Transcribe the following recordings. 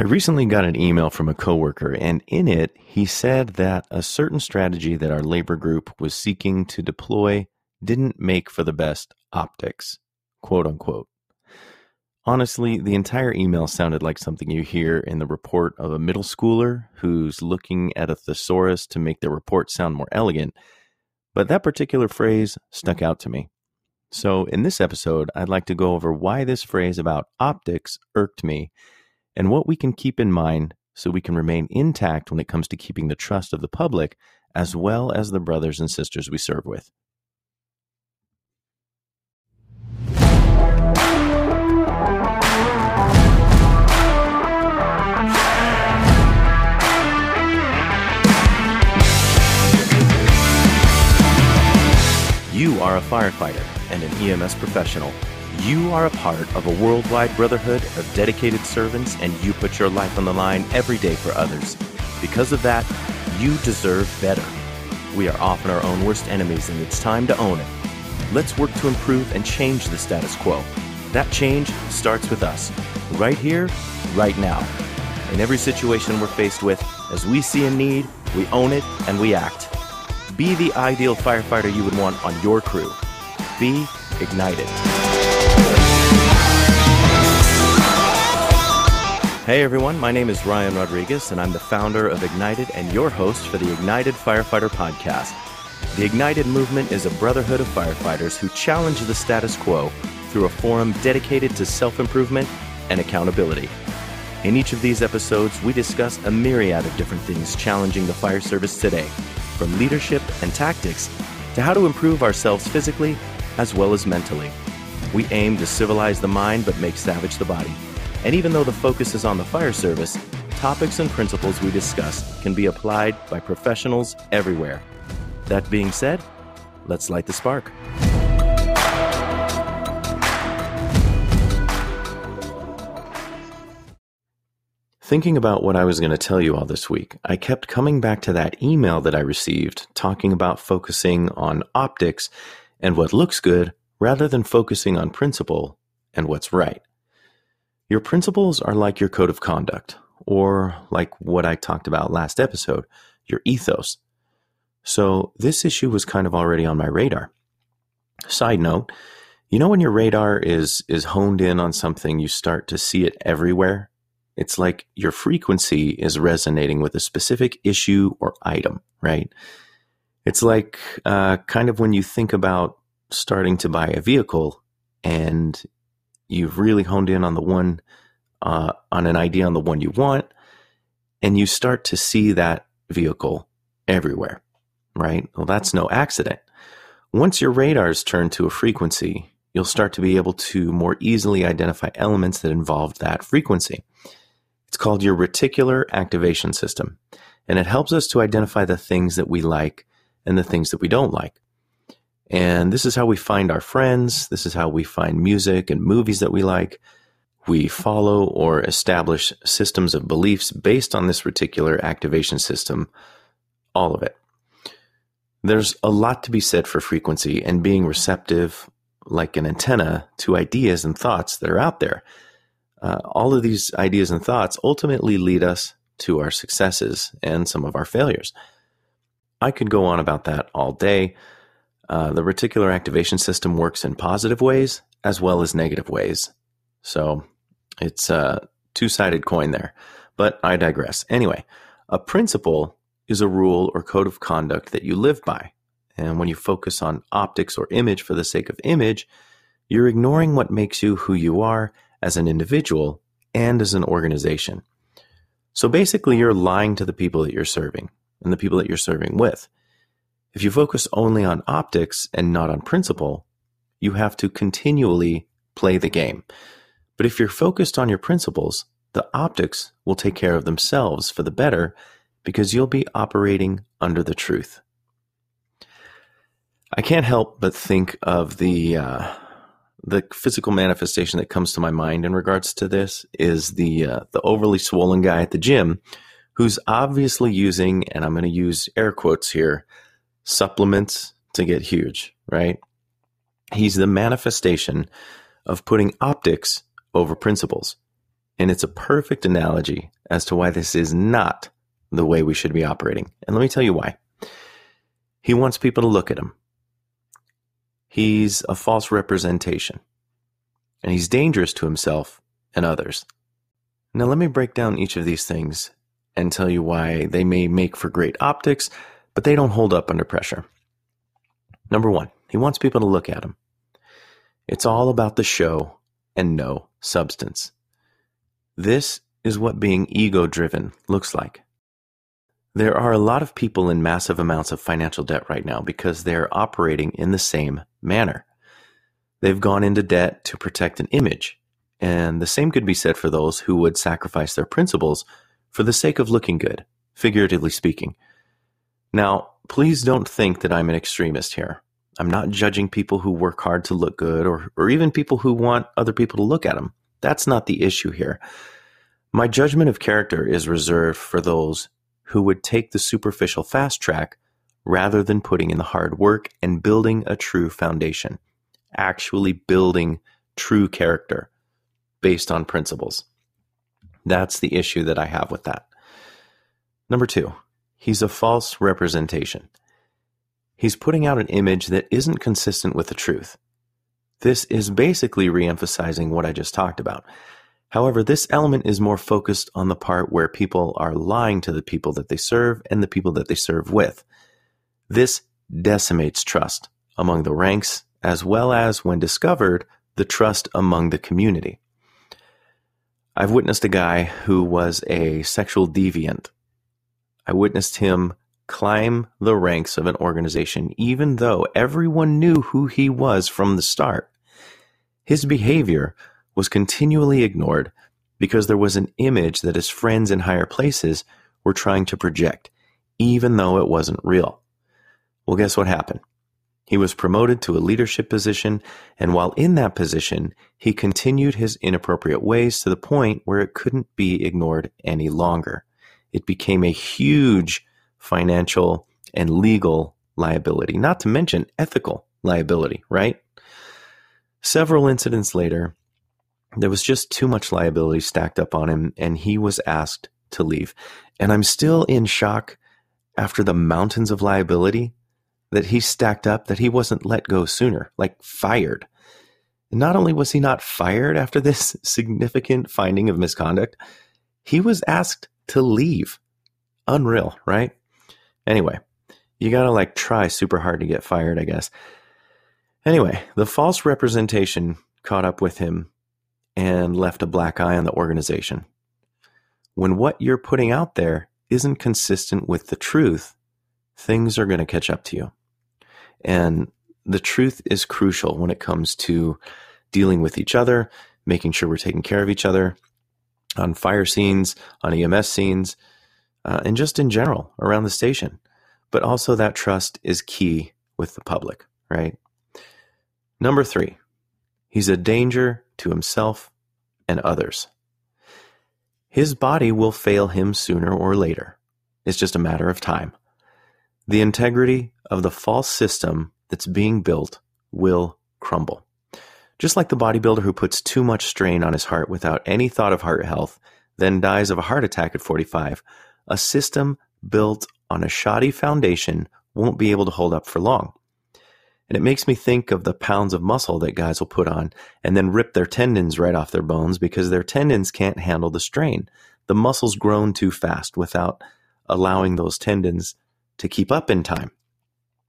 I recently got an email from a coworker, and in it, he said that a certain strategy that our labor group was seeking to deploy didn't make for the best optics, quote unquote. Honestly, the entire email sounded like something you hear in the report of a middle schooler who's looking at a thesaurus to make their report sound more elegant, but that particular phrase stuck out to me. So, in this episode, I'd like to go over why this phrase about optics irked me and what we can keep in mind so we can remain intact when it comes to keeping the trust of the public as well as the brothers and sisters we serve with. You are a firefighter and an EMS professional you are a part of a worldwide brotherhood of dedicated servants, and you put your life on the line every day for others. Because of that, you deserve better. We are often our own worst enemies, and it's time to own it. Let's work to improve and change the status quo. That change starts with us, right here, right now. In every situation we're faced with, as we see a need, we own it and we act. Be the ideal firefighter you would want on your crew. Be ignited. Hey everyone, my name is Ryan Rodriguez, and I'm the founder of Ignited and your host for the Ignited Firefighter Podcast. The Ignited movement is a brotherhood of firefighters who challenge the status quo through a forum dedicated to self improvement and accountability. In each of these episodes, we discuss a myriad of different things challenging the fire service today, from leadership and tactics to how to improve ourselves physically as well as mentally. We aim to civilize the mind but make savage the body. And even though the focus is on the fire service, topics and principles we discuss can be applied by professionals everywhere. That being said, let's light the spark. Thinking about what I was going to tell you all this week, I kept coming back to that email that I received talking about focusing on optics and what looks good rather than focusing on principle and what's right. Your principles are like your code of conduct, or like what I talked about last episode, your ethos. So this issue was kind of already on my radar. Side note, you know when your radar is is honed in on something, you start to see it everywhere. It's like your frequency is resonating with a specific issue or item, right? It's like uh, kind of when you think about starting to buy a vehicle and you've really honed in on the one uh, on an idea on the one you want and you start to see that vehicle everywhere right? Well that's no accident. Once your radars turn to a frequency you'll start to be able to more easily identify elements that involve that frequency. It's called your reticular activation system and it helps us to identify the things that we like and the things that we don't like and this is how we find our friends. This is how we find music and movies that we like. We follow or establish systems of beliefs based on this reticular activation system, all of it. There's a lot to be said for frequency and being receptive, like an antenna, to ideas and thoughts that are out there. Uh, all of these ideas and thoughts ultimately lead us to our successes and some of our failures. I could go on about that all day. Uh, the reticular activation system works in positive ways as well as negative ways. So it's a two sided coin there. But I digress. Anyway, a principle is a rule or code of conduct that you live by. And when you focus on optics or image for the sake of image, you're ignoring what makes you who you are as an individual and as an organization. So basically, you're lying to the people that you're serving and the people that you're serving with. If you focus only on optics and not on principle, you have to continually play the game. But if you're focused on your principles, the optics will take care of themselves for the better because you'll be operating under the truth. I can't help but think of the uh, the physical manifestation that comes to my mind in regards to this is the uh, the overly swollen guy at the gym who's obviously using, and I'm going to use air quotes here, supplements to get huge, right? He's the manifestation of putting optics over principles. And it's a perfect analogy as to why this is not the way we should be operating. And let me tell you why. He wants people to look at him. He's a false representation, and he's dangerous to himself and others. Now, let me break down each of these things and tell you why they may make for great optics, but they don't hold up under pressure. Number one, he wants people to look at him. It's all about the show and no substance. This is what being ego driven looks like. There are a lot of people in massive amounts of financial debt right now because they're operating in the same manner. They've gone into debt to protect an image, and the same could be said for those who would sacrifice their principles for the sake of looking good, figuratively speaking. Now, please don't think that I'm an extremist here. I'm not judging people who work hard to look good or, or even people who want other people to look at them. That's not the issue here. My judgment of character is reserved for those who would take the superficial fast track rather than putting in the hard work and building a true foundation, actually building true character based on principles. That's the issue that I have with that. Number two, he's a false representation. He's putting out an image that isn't consistent with the truth. This is basically reemphasizing what I just talked about. However, this element is more focused on the part where people are lying to the people that they serve and the people that they serve with. This decimates trust among the ranks, as well as, when discovered, the trust among the community. I've witnessed a guy who was a sexual deviant. I witnessed him climb the ranks of an organization even though everyone knew who he was from the start. His behavior was continually ignored because there was an image that his friends in higher places were trying to project, even though it wasn't real. Well, guess what happened? He was promoted to a leadership position, and while in that position, he continued his inappropriate ways to the point where it couldn't be ignored any longer. It became a huge financial and legal liability, not to mention ethical liability, right? Several incidents later, there was just too much liability stacked up on him, and he was asked to leave. And I'm still in shock after the mountains of liability that he stacked up that he wasn't let go sooner, like fired. And not only was he not fired after this significant finding of misconduct, he was asked to leave. Unreal, right? Anyway, you gotta like try super hard to get fired, I guess. Anyway, the false representation caught up with him and left a black eye on the organization. When what you're putting out there isn't consistent with the truth, things are going to catch up to you. And the truth is crucial when it comes to dealing with each other, making sure we're taking care of each other on fire scenes, on EMS scenes, uh, and just in general around the station. But also, that trust is key with the public, right? Number three, he's a danger to himself and others. His body will fail him sooner or later. It's just a matter of time. The integrity of the false system that's being built will crumble. Just like the bodybuilder who puts too much strain on his heart without any thought of heart health, then dies of a heart attack at 45, a system built on a shoddy foundation won't be able to hold up for long. And it makes me think of the pounds of muscle that guys will put on and then rip their tendons right off their bones because their tendons can't handle the strain. The muscle's grown too fast without allowing those tendons to keep up in time.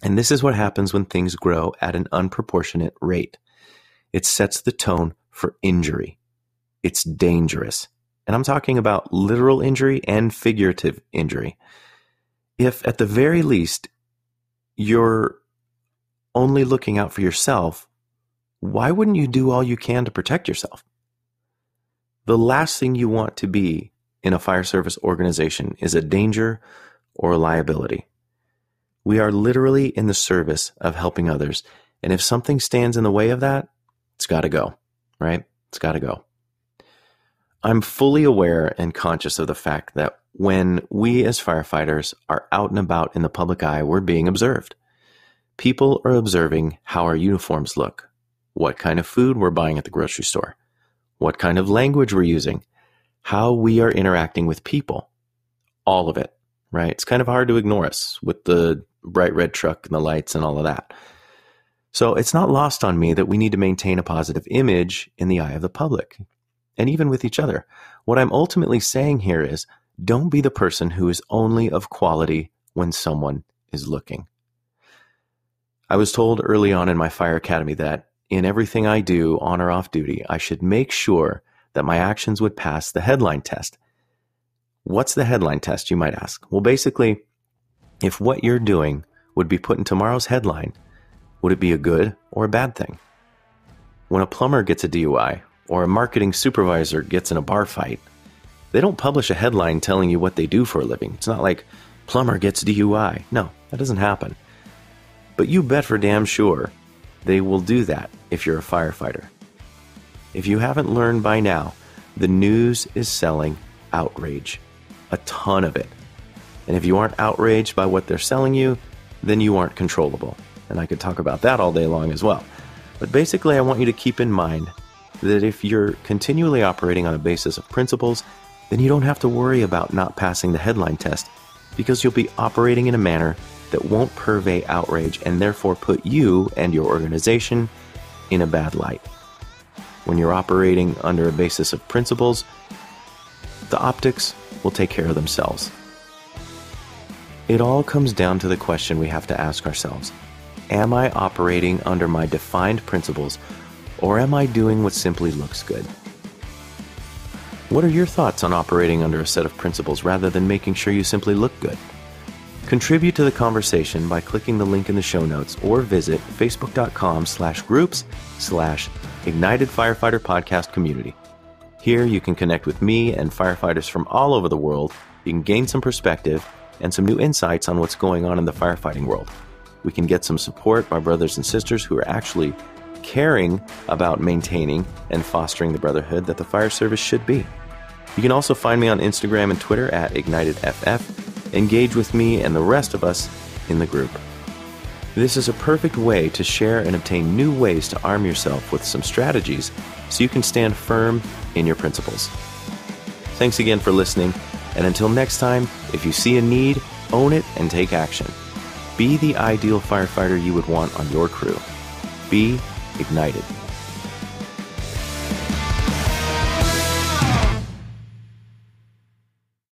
And this is what happens when things grow at an unproportionate rate. It sets the tone for injury. It's dangerous. And I'm talking about literal injury and figurative injury. If at the very least you're only looking out for yourself, why wouldn't you do all you can to protect yourself? The last thing you want to be in a fire service organization is a danger or a liability. We are literally in the service of helping others. And if something stands in the way of that, it's got to go, right? It's got to go. I'm fully aware and conscious of the fact that when we as firefighters are out and about in the public eye, we're being observed. People are observing how our uniforms look, what kind of food we're buying at the grocery store, what kind of language we're using, how we are interacting with people. All of it, right? It's kind of hard to ignore us with the bright red truck and the lights and all of that. So it's not lost on me that we need to maintain a positive image in the eye of the public and even with each other. What I'm ultimately saying here is don't be the person who is only of quality when someone is looking. I was told early on in my fire academy that in everything I do on or off duty, I should make sure that my actions would pass the headline test. What's the headline test, you might ask? Well, basically, if what you're doing would be put in tomorrow's headline, would it be a good or a bad thing? When a plumber gets a DUI or a marketing supervisor gets in a bar fight, they don't publish a headline telling you what they do for a living. It's not like plumber gets DUI. No, that doesn't happen. But you bet for damn sure they will do that if you're a firefighter. If you haven't learned by now, the news is selling outrage. A ton of it. And if you aren't outraged by what they're selling you, then you aren't controllable. And I could talk about that all day long as well. But basically, I want you to keep in mind that if you're continually operating on a basis of principles, then you don't have to worry about not passing the headline test because you'll be operating in a manner that won't purvey outrage and therefore put you and your organization in a bad light. When you're operating under a basis of principles, the optics will take care of themselves. It all comes down to the question we have to ask ourselves Am I operating under my defined principles, or am I doing what simply looks good? What are your thoughts on operating under a set of principles rather than making sure you simply look good? Contribute to the conversation by clicking the link in the show notes or visit facebook.com slash groups slash ignited firefighter podcast community. Here you can connect with me and firefighters from all over the world. You can gain some perspective and some new insights on what's going on in the firefighting world. We can get some support by brothers and sisters who are actually caring about maintaining and fostering the brotherhood that the fire service should be. You can also find me on Instagram and Twitter at IgnitedFF engage with me and the rest of us in the group. This is a perfect way to share and obtain new ways to arm yourself with some strategies so you can stand firm in your principles. Thanks again for listening, and until next time, if you see a need, own it and take action. Be the ideal firefighter you would want on your crew. Be ignited.